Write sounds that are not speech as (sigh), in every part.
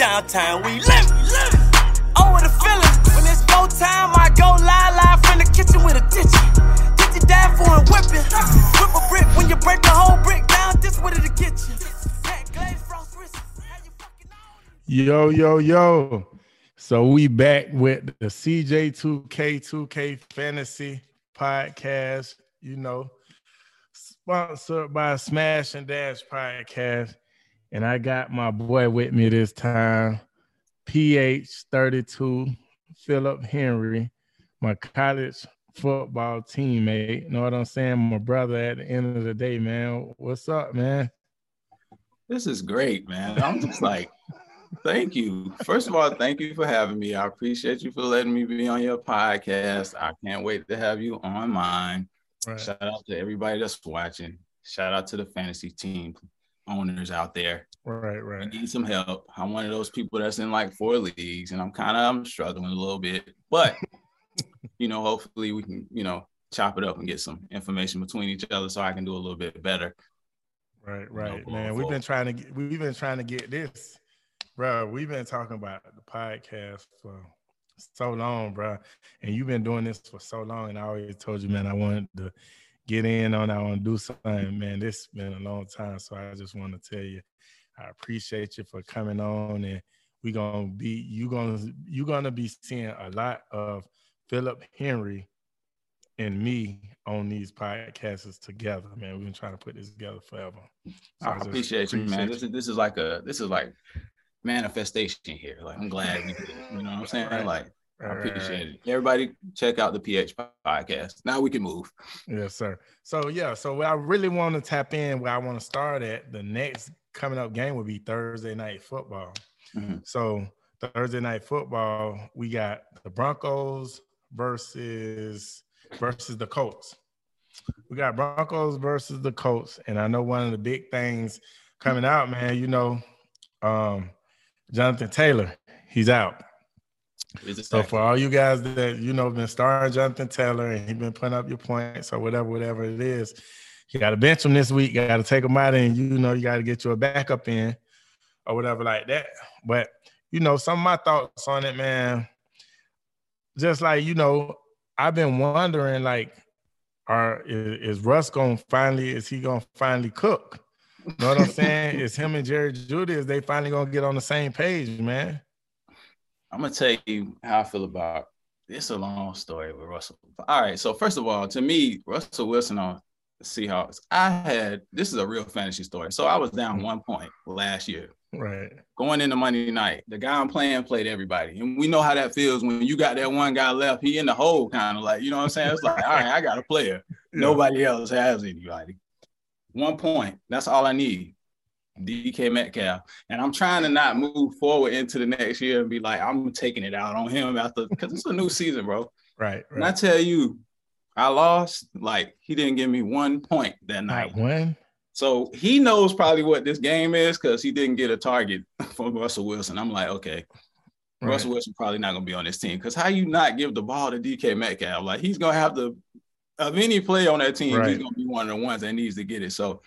Downtown, we live, live. Over oh, the feeling. When it's time, I go from the kitchen with a ditch. Ditch it down for a whipping. Whip a brick when you break the whole brick down. This with it to get you. Yo, yo, yo. So we back with the CJ2K 2K Fantasy Podcast, you know, sponsored by Smash and Dash Podcast. And I got my boy with me this time, PH32, Philip Henry, my college football teammate. Know what I'm saying? My brother at the end of the day, man. What's up, man? This is great, man. I'm just like Thank you. First of all, thank you for having me. I appreciate you for letting me be on your podcast. I can't wait to have you on mine. Right. Shout out to everybody that's watching. Shout out to the fantasy team owners out there. Right, right. I need some help. I'm one of those people that's in like four leagues and I'm kind of I'm struggling a little bit, but (laughs) you know, hopefully we can, you know, chop it up and get some information between each other so I can do a little bit better. Right, right, you know, man. We've been trying to get, we've been trying to get this bro, we've been talking about the podcast for so long, bro, and you've been doing this for so long. And I always told you, man, I wanted to get in on. I want to do something, man. This has been a long time, so I just want to tell you, I appreciate you for coming on, and we're gonna be you gonna you gonna be seeing a lot of Philip Henry and me on these podcasts together, man. We've been trying to put this together forever. So I, I appreciate, appreciate you, man. This is this is like a this is like manifestation here. Like I'm glad it. You know what I'm saying? Right. Like I appreciate it. Everybody check out the PH podcast. Now we can move. Yes, sir. So yeah, so what I really want to tap in where I want to start at the next coming up game will be Thursday night football. Mm-hmm. So Thursday night football, we got the Broncos versus versus the Colts. We got Broncos versus the Colts, and I know one of the big things coming out, man. You know, um, Jonathan Taylor, he's out. So for all you guys that you know been starring Jonathan Taylor and he been putting up your points or whatever, whatever it is, you got to bench him this week. You got to take him out and you know you got to get your backup in or whatever like that. But you know, some of my thoughts on it, man. Just like you know, I've been wondering, like, are is, is Russ gonna finally? Is he gonna finally cook? You know what I'm saying? (laughs) is him and Jerry Jeudy? Is they finally gonna get on the same page, man? I'm gonna tell you how I feel about it's a long story with Russell. All right, so first of all, to me, Russell Wilson on the Seahawks, I had this is a real fantasy story. So I was down mm-hmm. one point last year. Right. Going into Monday night, the guy I'm playing played everybody. And we know how that feels when you got that one guy left, he in the hole, kind of like, you know what I'm saying? It's like, all right, I got a player. (laughs) Yeah. Nobody else has anybody. One point. That's all I need. DK Metcalf. And I'm trying to not move forward into the next year and be like, I'm taking it out on him after because it's a new season, bro. Right, right. And I tell you, I lost. Like he didn't give me one point that night. When? So he knows probably what this game is because he didn't get a target (laughs) from Russell Wilson. I'm like, okay, right. Russell Wilson probably not gonna be on this team because how you not give the ball to DK Metcalf? Like he's gonna have to of any play on that team, right. he's gonna be one of the ones that needs to get it. So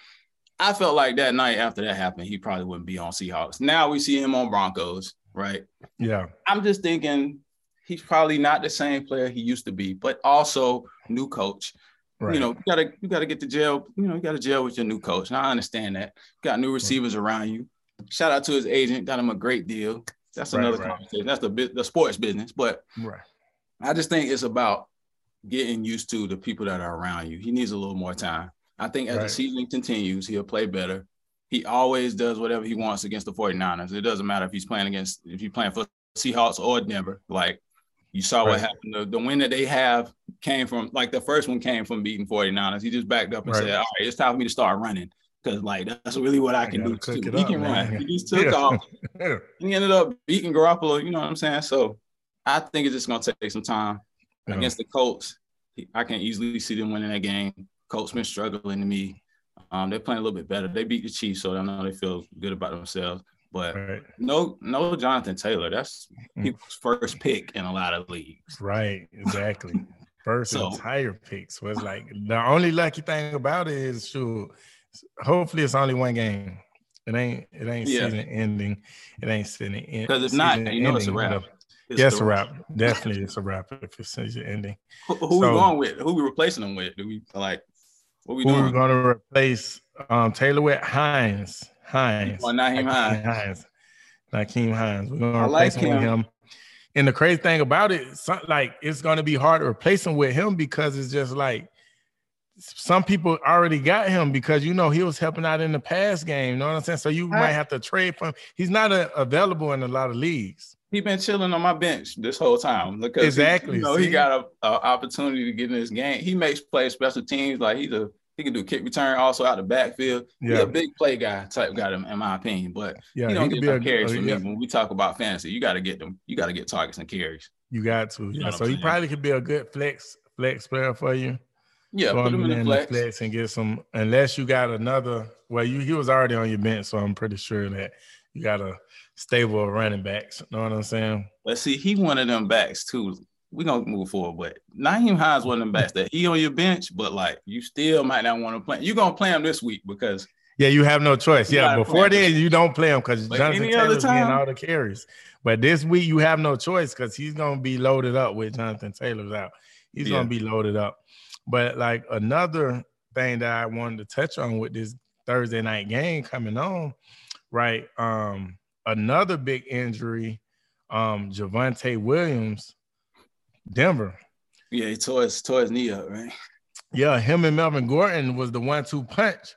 I felt like that night after that happened, he probably wouldn't be on Seahawks. Now we see him on Broncos, right? Yeah. I'm just thinking he's probably not the same player he used to be, but also new coach. Right. You know, you gotta you gotta get to jail. You know, you gotta jail with your new coach. Now I understand that. got new receivers right. around you. Shout out to his agent, got him a great deal. That's another right, conversation. That's the the sports business. But right. I just think it's about getting used to the people that are around you. He needs a little more time. I think as right. the season continues, he'll play better. He always does whatever he wants against the 49ers. It doesn't matter if he's playing against if he's playing for Seahawks or Denver. Like you saw right. what happened. The, the, win that they have came from like the first one came from beating 49ers. He just backed up and right. said, All right, it's time for me to start running. because like that's really what I can do too. He up, can man. run. He just (laughs) took (laughs) yeah. off. he ended up beating Garoppolo. You know what I'm saying? So I think it's just gonna take some time yeah. against the Colts. I can easily see them winning that game. Colts been struggling to me. Um, they're playing a little bit better. They beat the Chiefs, so I know they feel good about themselves. But right. no, no Jonathan Taylor. That's mm. people's first pick in a lot of leagues. Right, exactly. (laughs) First so, entire picks was like the only lucky thing about it is sure. Hopefully, it's only one game. It ain't. It ain't yeah. season ending. It ain't season ending. Because if not, you know it's a wrap. It's yes, a wrap. (laughs) Definitely, it's a wrap if it's season ending. Who, who so, we going with? Who we replacing them with? Do we like? What we who doing? We're going to replace um, Taylor with Hines. Hines. Oh, Nyheim Hines. Hines. Nyheim Hines. We're going to replace like him. him. And the crazy thing about it, like it's going to be hard to replace him with him because it's just like some people already got him because you know he was helping out in the past game. You know what I'm saying? So you I, might have to trade for him. He's not a, available in a lot of leagues. He been chilling on my bench this whole time because exactly. He, you know, he got a, a, opportunity to get in this game. He makes play special teams like he's a he can do kick return also out the backfield. Yeah. He's a big play guy type guy in my opinion. But yeah, he don't he get no carries uh, from yeah. me. When we talk about fantasy, you got to get them. You got to get targets and carries. You got to. Yeah. so he probably could be a good flex flex player for you. Yeah, put him in, in the flex. flex. and get some. Unless you got another. Well, you he was already on your bench, so I'm pretty sure that you got a stable running backs. You know what I'm saying? Let's see. He one of them backs too we're gonna move forward. But Nyheim Hines one of them backs that he on your bench, but like you still might not want to play. You're gonna play him this week because yeah, you have no choice. Yeah, before then you don't play him because Jonathan Taylor's getting all the carries. But this week you have no choice because he's gonna be loaded up with Jonathan Taylor's out. He's yeah. gonna be loaded up. But like another thing that I wanted to touch on with this Thursday night game coming on, right? Um, another big injury, um, Javonte Williams Denver. Yeah, he tore his, tore his knee up, right? Yeah, him and Melvin Gordon was the one two punch.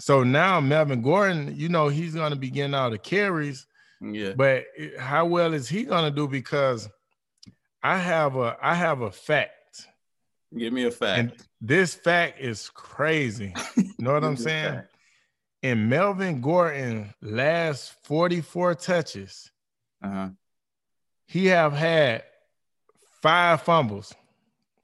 So now Melvin Gordon, you know, he's going to be getting all the carries. Yeah. But how well is he going to do? Because I have a I have a fact. Give me a fact. And this fact is crazy. You know what I'm saying? In Melvin Gordon last 44 touches, uh-huh. he have had five fumbles.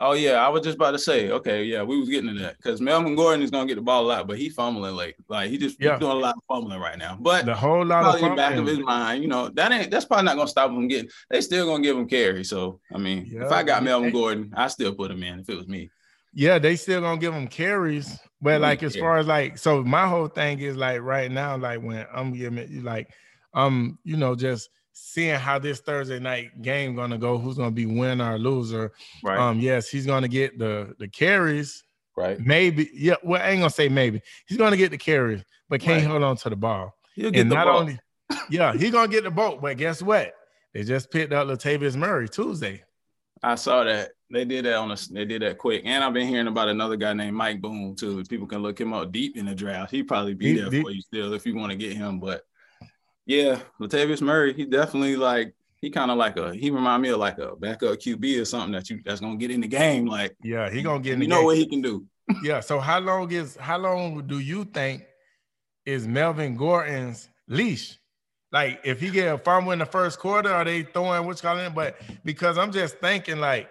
Oh yeah, I was just about to say. Okay, yeah, we was getting to that because Melvin Gordon is gonna get the ball a lot, but he fumbling late. Like he just yeah. doing a lot of fumbling right now. But the whole lot probably of in back of his mind, you know, that ain't that's probably not gonna stop him getting. They still gonna give him carry. So I mean, yeah, if I got Melvin Gordon, I still put him in if it was me. Yeah, they still gonna give him carries, but like as far as like, so my whole thing is like right now, like when I'm giving you like, um, you know, just seeing how this Thursday night game gonna go, who's gonna be winner or loser. Right. Um, yes, he's gonna get the the carries. Right. Maybe, yeah. Well, I ain't gonna say maybe. He's gonna get the carries, but can't right. hold on to the ball. He'll get and the not ball. only, yeah, he gonna get the boat. But guess what? They just picked up Latavius Murray Tuesday. I saw that. They did that on a they did that quick. And I've been hearing about another guy named Mike Boone too. If people can look him up deep in the draft. He probably be there for you still if you want to get him. But yeah, Latavius Murray, he definitely like he kind of like a he remind me of like a backup QB or something that you that's gonna get in the game. Like yeah, he gonna get in. The game. You know game. what he can do. (laughs) yeah. So how long is how long do you think is Melvin Gordon's leash? Like if he get a fumble in the first quarter, are they throwing what's calling it? But because I'm just thinking like.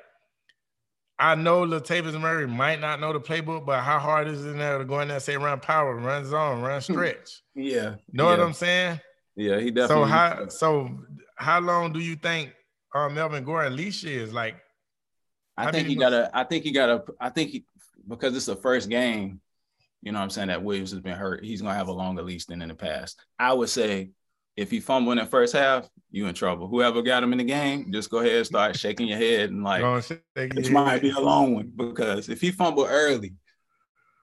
I know Latavius Murray might not know the playbook, but how hard is it in there to go in there and say run power, run zone, run stretch? yeah. Know yeah. what I'm saying? Yeah, he definitely. So how so how long do you think uh, Melvin Gordon leash is? Like, I think he got a. I think he got a. I think he because it's the first game. You know what I'm saying that Williams has been hurt. He's gonna have a longer leash than in the past. I would say if he fumble in the first half, you in trouble. Whoever got him in the game, just go ahead and start shaking your head and like, it might be a long one because if he fumble early,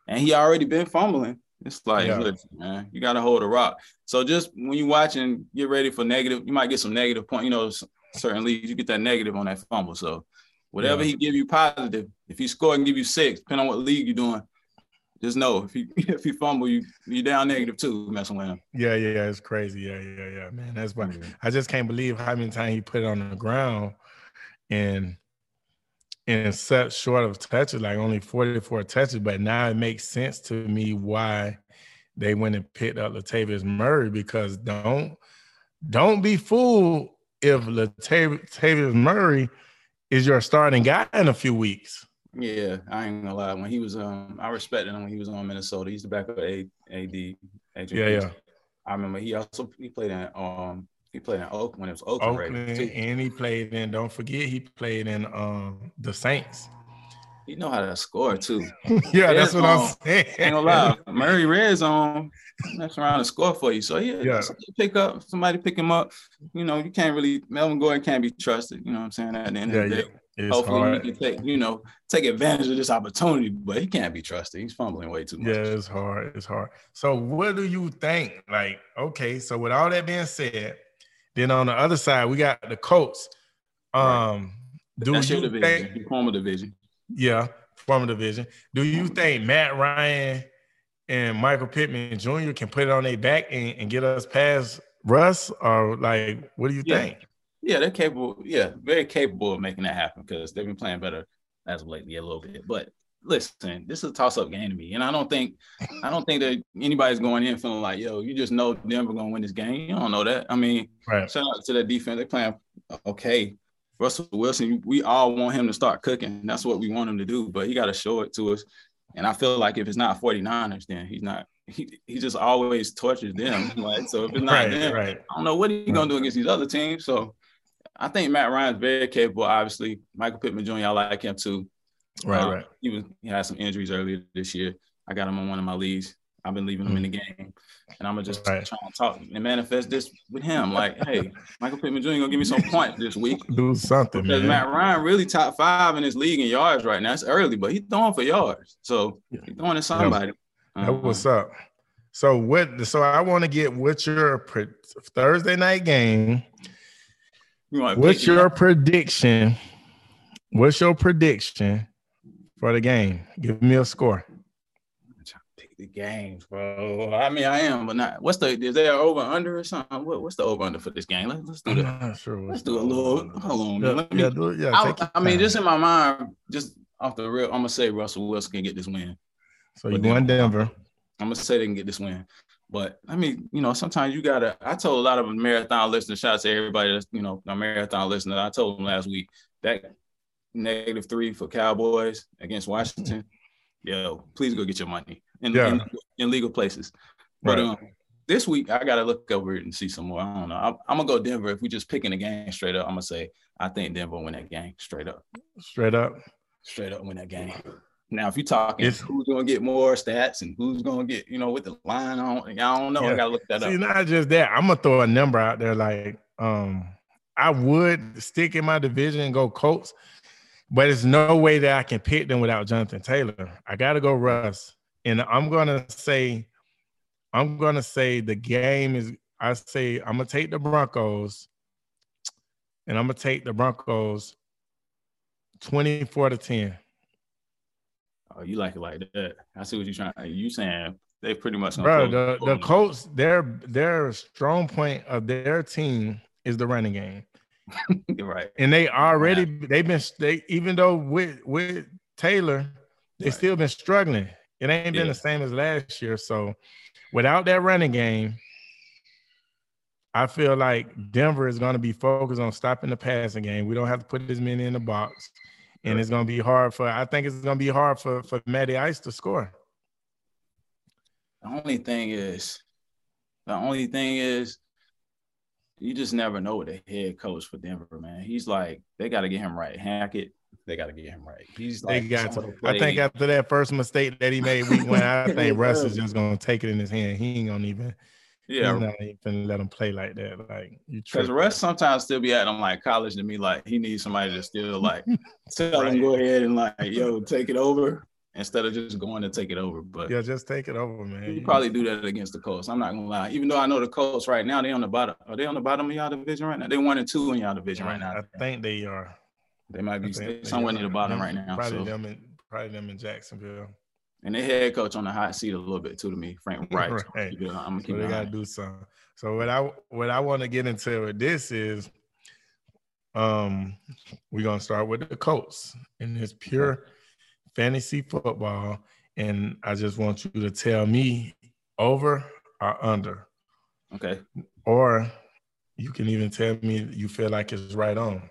and he already been fumbling, it's like, yeah. listen, man, you got to hold a rock. So just when you watch and get ready for negative, you might get some negative point. You know, certain leagues you get that negative on that fumble. So whatever yeah. he give you positive, if he score and give you six, depending on what league you're doing, just know if he (laughs) if he fumble, you you down negative two messing with him. Yeah, yeah, it's crazy. Yeah, yeah, yeah, man. That's why mm-hmm. I just can't believe how many times he put it on the ground and and set short of touches, like only 44 touches. But now it makes sense to me why they went and picked up Latavius Murray because don't don't be fooled if Latavius Murray is your starting guy in a few weeks. Yeah, I ain't gonna lie. When he was um, I respected him when he was on Minnesota. He's the backup A AD. AD yeah, yeah. I remember he also he played in um he played in Oakland when it was Oakland, Oakland and he played in. Don't forget he played in um the Saints. He know how to score too. (laughs) yeah, that's what I'm saying. Ain't gonna lie, Murray Red Zone, that's around to score for you. So yeah, yeah. pick up somebody, pick him up. You know, you can't really Melvin Gordon can't be trusted. You know what I'm saying? At the end yeah, of the day. Yeah. Hopefully hard. he can take, you know, take advantage of this opportunity, but he can't be trusted. He's fumbling way too much. Yeah, it's hard. It's hard. So what do you think? Like, okay, so with all that being said, then on the other side, we got the Colts. Um, right. do That's you your division, think, former division. Yeah, former division. Do you think Matt Ryan and Michael Pittman Jr. can put it on their back and, and get us past Russ? Or like, what do you yeah. think? Yeah, they're capable. Yeah, very capable of making that happen because they've been playing better as of lately a little bit. But listen, this is a toss-up game to me, and I don't think I don't think that anybody's going in feeling like, yo, you just know Denver going to win this game. You don't know that. I mean, right. shout out to that defense. They're playing okay. Russell Wilson, we all want him to start cooking. That's what we want him to do, but he got to show it to us. And I feel like if it's not 49ers, then he's not. He, he just always tortures them. (laughs) Like so, if it's not right, them, right. I don't know what he's gonna do against these other teams. So I think Matt Ryan's very capable. Obviously, Michael Pittman Jr. I like him too. Right, um, right. He was he had some injuries earlier this year. I got him on one of my leads. I've been leaving him in the mm. game, and I'm gonna just right. try and talk and manifest this with him. Like, hey, (laughs) Michael Pittman Jr. gonna give me some points this week. (laughs) Do something, because man. Matt Ryan really top five in his league in yards right now. It's early, but he's throwing for yards, so he's throwing to somebody. That, uh-huh. what's up. So what? So I want to get what's your Thursday night game. You what's your prediction? What's your prediction for the game? Give me a score the games, bro. I mean, I am, but not. What's the? Is there over under or something? What, what's the over under for this game? Let, us do that. Sure let's do a little. Hold on. Yeah, Let me, yeah, do it. Yeah, I, I mean, just in my mind, just off the real, I'm gonna say Russell Wilson can get this win. So you're going Denver? I'm gonna say they can get this win. But I mean, you know, sometimes you gotta. I told a lot of marathon listeners, shout out to everybody that's you know a marathon listener. I told them last week that negative three for Cowboys against Washington. Yo, please go get your money in, yeah. in, in, legal places. But right. um, this week I gotta look over it and see some more. I don't know. I'm, I'm, gonna go Denver. If we just picking the game straight up, I'm gonna say I think Denver win that game straight up. Straight up. Straight up win that game. Now, if you're talking it's, who's gonna get more stats and who's gonna get, you know, with the line on, I don't know. Yeah. I gotta look that up. see, up. Not just that. I'm gonna throw a number out there. Like, um, I would stick in my division and go Colts, but there's no way that I can pick them without Jonathan Taylor. I gotta go Russ and I'm gonna say, I'm gonna say the game is. I say I'm gonna take the Broncos, and I'm gonna take the Broncos 24 to 10. Oh, you like it like that? I see what you're trying. You saying they pretty much bro. The the Colts, their their strong point of their team is the running game. (laughs) right. And they already yeah. they've been they even though with with Taylor, they right. still been struggling. It ain't been the same as last year. So without that running game, I feel like Denver is going to be focused on stopping the passing game. We don't have to put as many in the box. And it's going to be hard for, I think it's going to be hard for, for Matty Ice to score. The only thing is, the only thing is, you just never know with the head coach for Denver, man. He's like, they got to get him right. Hackett, they got to get him right. He's like, they got to. I think after that first mistake that he made week one, I (laughs) think Russ is just gonna take it in his hand. He ain't gonna even. Yeah, he's not even let him play like that. Like you, because Russ sometimes still be acting like college to me. Like he needs somebody to still (laughs) like tell right. him go ahead and like yo (laughs) take it over instead of just going to take it over. But yeah, just take it over, man. You probably do that against the Colts. I'm not gonna lie. Even though I know the Colts right now, they on the bottom. Are they on the bottom of y'all division right now? They one and two in y'all division right now. I think they are. They might be somewhere near the bottom right now. Probably so. them in probably them in Jacksonville. And the head coach on the hot seat a little bit too to me, Frank (laughs) Reich. right. I'm gonna keep so they gotta do something. So what I what I want to get into with this is um we're gonna start with the Colts and it's pure fantasy football. And I just want you to tell me over or under. Okay. Or you can even tell me you feel like it's right on.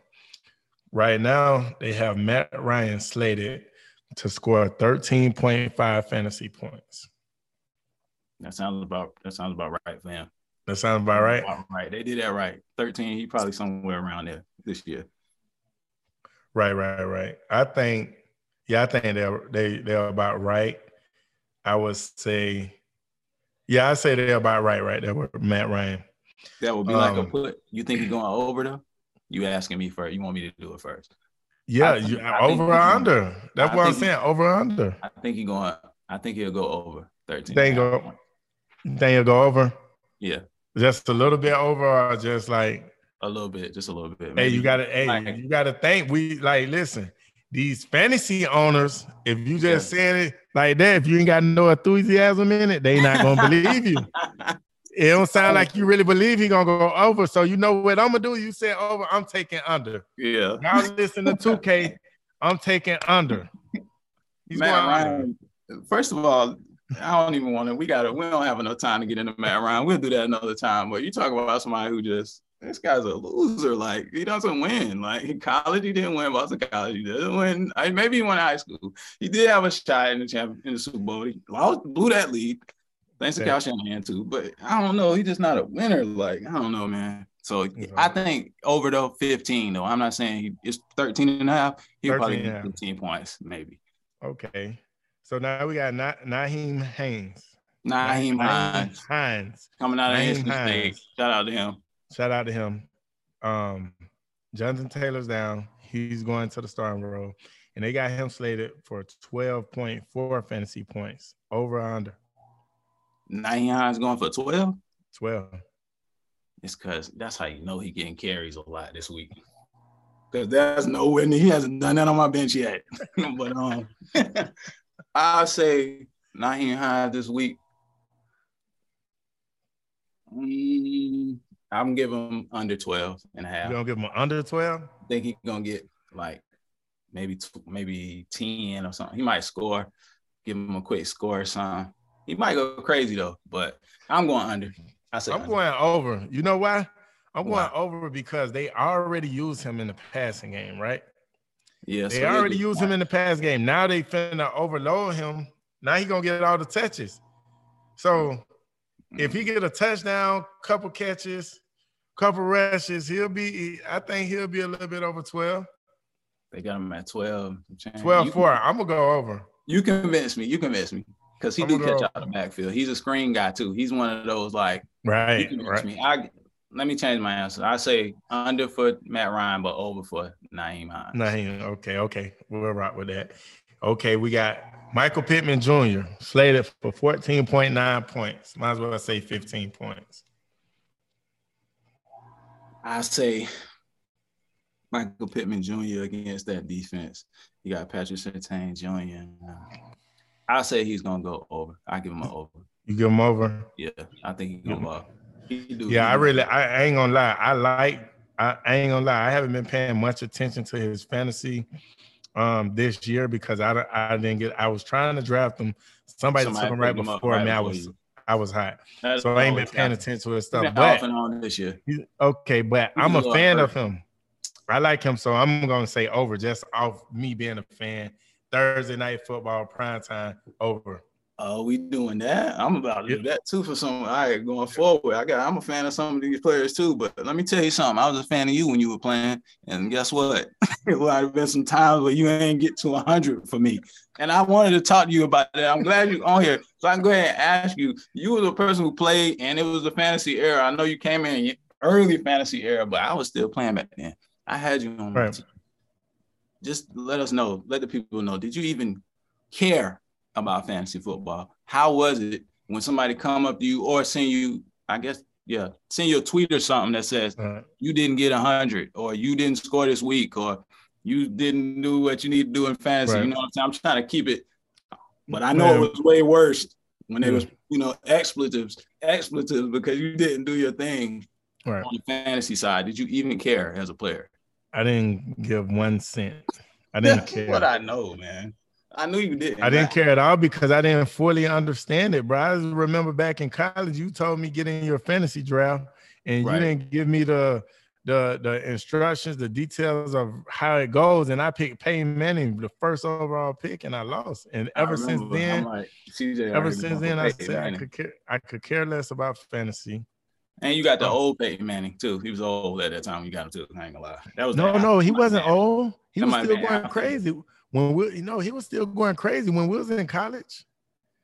Right now, they have Matt Ryan slated to score 13.5 fantasy points. That sounds about that sounds about right for him. That sounds about right. Right. They did that right. 13, he probably somewhere around there this year. Right, right, right. I think, yeah, I think they're they they're about right. I would say, yeah, I say they're about right, right there with Matt Ryan. That would be um, like a um, put. You think you're going over though? You asking me first? You want me to do it first? Yeah, I, you, I over or under. That's I what I'm saying. Over or under. I think he's going. I think he'll go over 13. They go. Then he'll go over. Yeah. Just a little bit over, or just like a little bit, just a little bit. Maybe. Hey, you gotta, hey, like, you gotta think. We like listen. These fantasy owners, if you just yeah. saying it like that, if you ain't got no enthusiasm in it, they not gonna believe you. (laughs) It don't sound oh. like you really believe he gonna go over. So you know what I'm gonna do? You said over, I'm taking under. Yeah. Y'all listen to 2K. I'm taking under. He's Matt Ryan. First of all, I don't even want to. We got to. We don't have enough time to get into Matt Ryan. We'll do that another time. But you talk about somebody who just this guy's a loser. Like he doesn't win. Like in college, he didn't win. Boston College, he didn't win. I, maybe he won high school. He did have a shot in the champion in the Super Bowl. He lost, blew that lead. Thanks to Kyle Shanahan too. But I don't know. He's just not a winner. Like I don't know, man. So yeah. I think over though 15 though. I'm not saying he, it's 13 and a half. He'll probably get 15 points, maybe. Okay. So now we got Na- Nyheim Hines. Nyheim Hines. Hines. Coming out of his State. Shout out to him. Shout out to him. Um, Jonathan Taylor's down. He's going to the starting role. And they got him slated for 12.4 fantasy points over under. Nyheim's going for 12? 12. It's because that's how you know he getting carries a lot this week. Because there's nowhere he hasn't done that on my bench yet. (laughs) but um, (laughs) I'll say Nyheim Hines this week. Mm, I'm giving him under 12 and a half. You gonna give him under 12? I think he's gonna get like maybe maybe 10 or something. He might score, give him a quick score or something. He might go crazy though, but I'm going under. I said I'm under. going over. You know why? I'm why? going over because they already used him in the passing game, right? Yeah, they so already used him in the pass game. Now they finna overload him. Now he gonna get all the touches. So mm-hmm. if he get a touchdown, couple catches, couple rushes, he'll be. I think he'll be a little bit over twelve. They got him at 12. 12 4. I'm gonna go over. You convince me. You convince me because he do catch out the backfield. He's a screen guy too. He's one of those like right. right. Me. I let me change my answer. I say under for Matt Ryan, but over for Nyheim Hines. Nyheim. Okay, okay, we'll rock with that. Okay, we got Michael Pittman Jr. slated for 14.9 points. Might as well say 15 points. I say Michael Pittman Jr. against that defense. You got Patrick Surtain Jr. I say he's gonna go over. I give him an over. You give him over? Yeah, I think he's gonna go. He do, yeah, I really, I, I, ain't gonna lie. I like, I, I, ain't gonna lie. I haven't been paying much attention to his fantasy um this year because I, I didn't get. I was trying to draft him. Somebody, Somebody took him right before right me. I was, you. I was hot, That's so I ain't been paying attention to his stuff. But on this year. okay, but I'm a fan of him. I like him, so I'm gonna say over just off me being a fan. Thursday night football prime time over. Oh, we doing that? I'm about to do that too for some. All right, going forward. I got. I'm a fan of some of these players too. But let me tell you something. I was a fan of you when you were playing, and guess what? it might have been some times where you ain't get to 100 for me. And I wanted to talk to you about that. I'm glad you're on here, so I can go ahead and ask you. You were the person who played, and it was the fantasy era. I know you came in early fantasy era, but I was still playing back then. I had you on right. my team just let us know, let the people know. Did you even care about fantasy football? How was it when somebody come up to you or send you, I guess, yeah, send you a tweet or something that says right. you didn't get a hundred or you didn't score this week or you didn't do what you need to do in fantasy. Right. You know what I'm saying? I'm trying to keep it, but I know it was way worse when they yeah. was, you know, expletives, expletives because you didn't do your thing right. on the fantasy side. Did you even care as a player? I didn't give one cent. I didn't care. what I know, man. I knew you didn't. I didn't care at all because I didn't fully understand it, bro. I remember back in college, you told me get in your fantasy draft, and right. you didn't give me the the the instructions, the details of how it goes. And I picked Peyton Manning, the first overall pick, and I lost. And ever since then, like, ever since then, I said I could care, I could care less about fantasy. And you got the oh. old Peyton Manning too. He was old at that time. You got him too. I ain't gonna lie. That was no, no. He wasn't man. old. He that was still going crazy when we, you know, he was still going crazy when we was in college.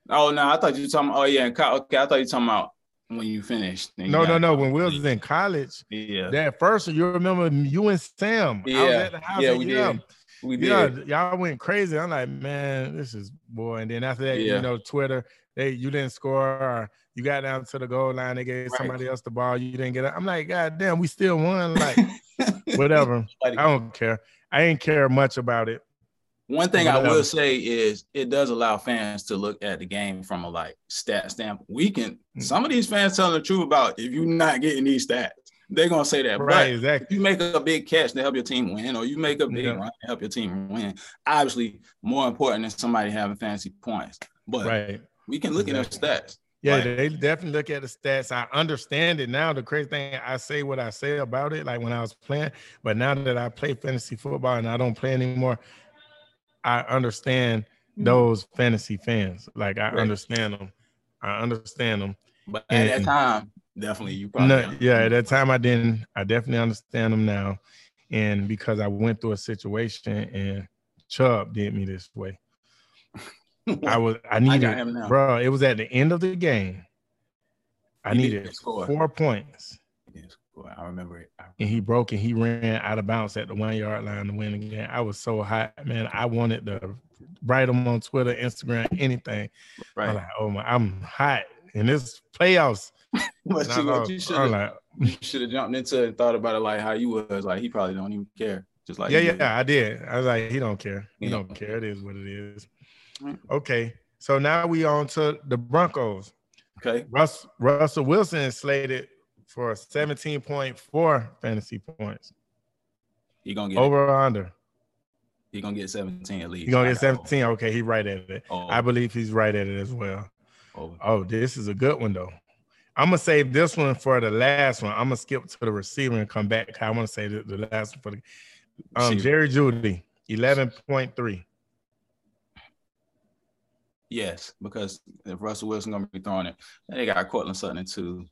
Oh no, I thought you were talking. Oh yeah, okay. I thought you were talking about when you finished. You no, no, no. When we was in college, yeah. That first, you remember you and Sam? Yeah, yeah, we did. We did. Yeah, y'all went crazy. I'm like, man, this is boy. And then after that, yeah. you know, Twitter, they you didn't score or you got down to the goal line, they gave right. somebody else the ball, you didn't get it. I'm like, God damn, we still won. (laughs) Like, whatever. I don't care. I ain't care much about it. One thing I will say is it does allow fans to look at the game from a like stat standpoint. We can mm. some of these fans telling the truth about if you're not getting these stats, they're gonna say that. Right, but exactly. You make a big catch to help your team win, or you make a big yeah. run to help your team win, obviously more important than somebody having fancy points. But right. We can look exactly. at their stats. Yeah, right. they definitely look at the stats. I understand it now. The crazy thing, I say what I say about it, like when I was playing, but now that I play fantasy football and I don't play anymore, I understand mm-hmm. those fantasy fans. Like I right. understand them. I understand them. But at that time, definitely you probably no, yeah, at that time I didn't. I definitely understand them now. And because I went through a situation and Chubb did me this way. (laughs) I was I needed I bro, it was at the end of the game. I he needed four points. I remember it. And he broke and he ran out of bounds at the one yard line to win again. I was so hot, man. I wanted to write him on Twitter, Instagram, anything. Right. I'm like, oh my, I'm hot in this playoffs. (laughs) but you, you should have like, you should have jumped into it and thought about it like how you was. Like he probably don't even care. Just like yeah, yeah, did. I did. I was like, he don't care. He yeah. don't care. It is what it is. Okay, so now we on to the Broncos. Okay, Russ, Russell Wilson is slated for 17.4 fantasy points. He gonna get over or under. He gonna get 17 at least. He gonna get 17. Okay, he right at it. Oh. I believe he's right at it as well. Oh. oh, this is a good one though. I'm gonna save this one for the last one. I'm gonna skip to the receiver and come back. I want to say the, the last one for the um, Jerry Jeudy, 11.3. Yes, because if Russell Wilson gonna be throwing it, they got Courtland Sutton too.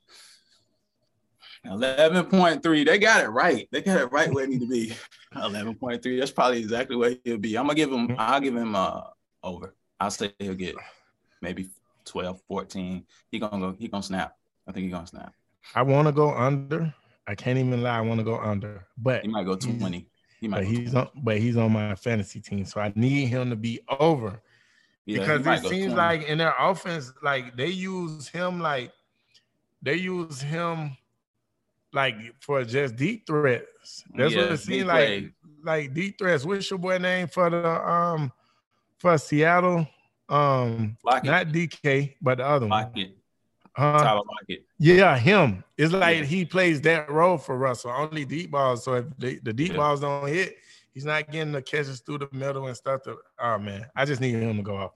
11.3. They got it right. They got it right where it need to be. (laughs) 11.3. That's probably exactly where he'll be. I'm gonna give him, I'll give him uh over. I'll say he'll get maybe 12, 14. He gonna go, he gonna snap. I think he gonna snap. I wanna go under. I can't even lie, I wanna go under, but he might go 20. He might but he's on but he's on my fantasy team. So I need him to be over. Yeah, because it seems 20. like in their offense, like they use him like they use him like for just deep threats. That's yeah, what it seems like. Play. Like deep threats. What's your boy name for the um for Seattle? Um Lockett. not DK, but the other Lockett. one. Uh, Tyler Lockett. Yeah, him. It's like yeah. he plays that role for Russell. Only deep balls. So if the, the deep yeah. balls don't hit, he's not getting the catches through the middle and stuff. To, oh man, I just need him to go off.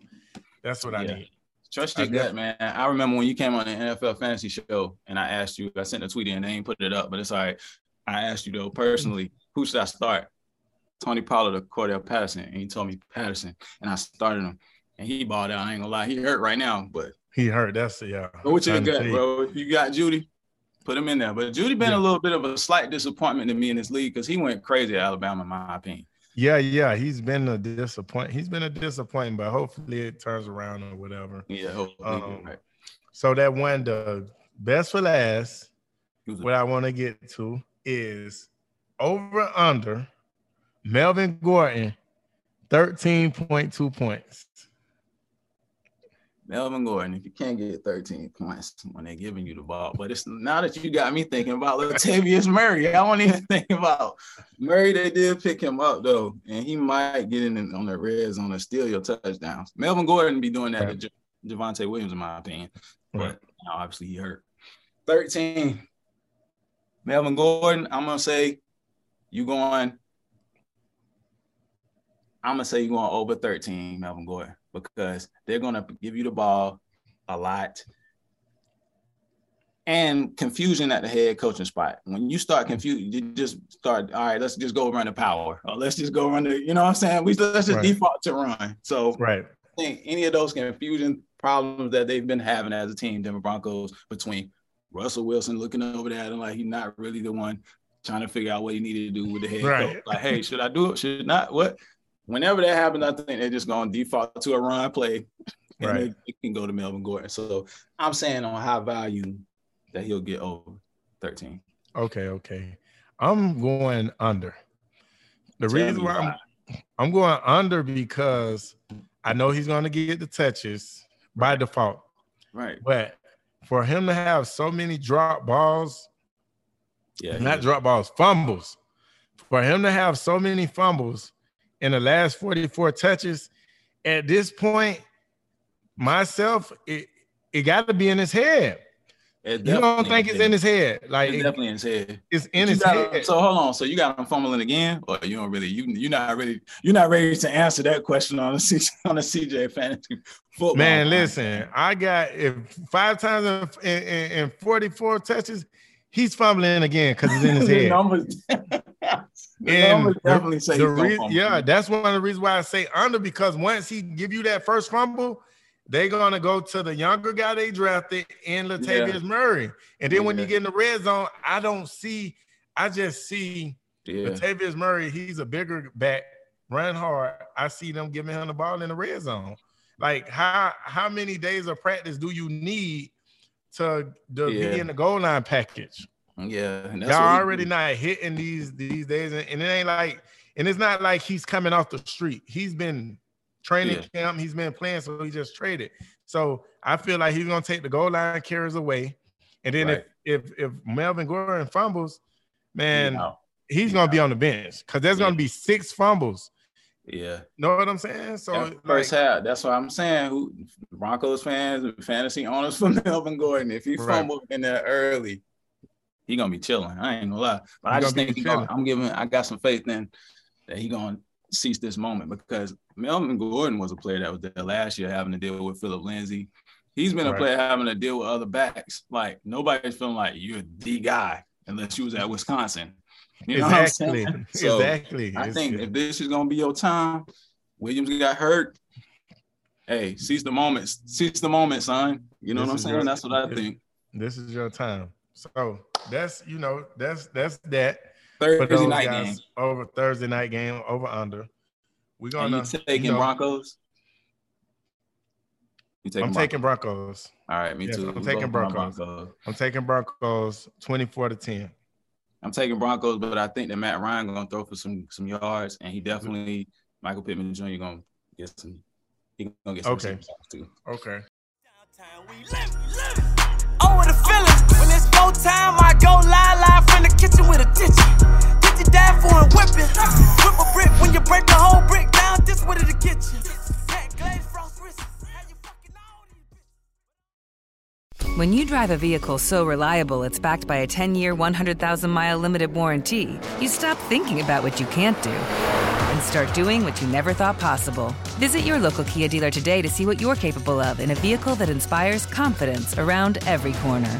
That's what I need. Trust your gut, man. I remember when you came on the NFL fantasy show and I asked you, I sent a tweet and they ain't put it up, but it's all right. I asked you though personally, who should I start? Tony Pollard or Cordarrelle Patterson? And he told me Patterson. And I started him. And he balled out. I ain't gonna lie. He hurt right now, but he hurt. That's the, yeah. But what you got, bro? You got Jeudy, put him in there. But Jeudy been yeah. a little bit of a slight disappointment to me in this league because he went crazy at Alabama, in my opinion. Yeah, yeah, he's been a disappoint. He's been a disappointment, but hopefully it turns around or whatever. Yeah, hopefully. Um, right. So that one, the best for last, what I want to get to is over under Melvin Gordon, thirteen point two points. Melvin Gordon, if you can't get 13 points when they're giving you the ball, but it's now that you got me thinking about (laughs) Latavius Murray. I won't even think about Murray. They did pick him up though, and he might get in on the red zone and steal your touchdowns. Melvin Gordon be doing that right. to Javonte Williams, in my opinion, but right. obviously he hurt. 13. Melvin Gordon, I'm gonna say you going. I'm gonna say you're going over 13, Melvin Gordon, because they're gonna give you the ball a lot. And confusion at the head coaching spot. When you start confused, you just start, all right, let's just go run the power. Or let's just go run the, you know what I'm saying? We let's just right. default to run. So right. I think any of those confusion problems that they've been having as a team, Denver Broncos, between Russell Wilson looking over there and like he's not really the one trying to figure out what he needed to do with the head right. coach. Like, hey, should I do it? Should not? What? Whenever that happens, I think they're just going to default to a run play, (laughs) and right. they, they, can go to Melvin Gordon. So I'm saying on high value that he'll get over 13. Okay, okay. I'm going under. The Tell reason why, why I'm, I'm going under because I know he's going to get the touches by default. Right. But for him to have so many drop balls, yeah, not drop balls, fumbles, for him to have so many fumbles in the last 44 touches, at this point, myself, it, it got to be in his head. You don't think it's in his head? Like it's definitely in his head. It's in his head. So hold on. So you got him fumbling again, or you don't really? You you're not really you're not ready to answer that question on a CJ, (laughs) on a CJ fantasy football. Man, listen, I got if five times in, in, in 44 touches, he's fumbling again because it's in his (laughs) head. And definitely say the re- yeah, that's one of the reasons why I say under because once he give you that first fumble they're gonna go to the younger guy they drafted in Latavius yeah. Murray. And then yeah. when you get in the red zone, I don't see, I just see yeah. Latavius Murray, he's a bigger back, run hard. I see them giving him the ball in the red zone. Like how how many days of practice do you need to, to yeah. be in the goal line package? Yeah, y'all already not hitting these these days, and it ain't like, and it's not like he's coming off the street. He's been training yeah. camp. He's been playing, so he just traded. So I feel like he's gonna take the goal line carries away. And then right. if, if if Melvin Gordon fumbles, man, he's gonna be on the bench because there's yeah. gonna be six fumbles. Yeah. Know what I'm saying? So yeah, first like, half, that's what I'm saying. Who Broncos fans, fantasy owners (laughs) for Melvin Gordon, if he right. fumbled in there early, he gonna be chilling. I ain't gonna lie. But he I just think gonna, I'm giving I got some faith in that he gonna seize this moment because Melvin Gordon was a player that was there last year having to deal with Phillip Lindsay. He's been a player having to deal with other backs. Like nobody's feeling like you're the guy unless you was at Wisconsin. You know exactly. what I'm saying? (laughs) So exactly. I think if this is gonna be your time, Williams got hurt. Hey, seize the moment. Seize the moment, son. You know this what I'm saying? Your, that's what I think. This is your time. So that's you know that's that's that. Thursday night game over Thursday night game over under. We're gonna and you taking you know, Broncos. You taking I'm Broncos? taking Broncos. All right, me yes, too. I'm taking Broncos. Broncos. I'm taking Broncos 24 to 10. I'm taking Broncos, but I think that Matt Ryan gonna throw for some some yards, and he definitely Michael Pittman Jr. gonna get some. He gonna get some okay. too. Okay. Time, I go live live from the kitchen with a die for whipping. Whip a brick when you break the whole brick down. This get. When you drive a vehicle so reliable it's backed by a 10 year, 100,000 mile limited warranty, you stop thinking about what you can't do and start doing what you never thought possible. Visit your local Kia dealer today to see what you're capable of in a vehicle that inspires confidence around every corner.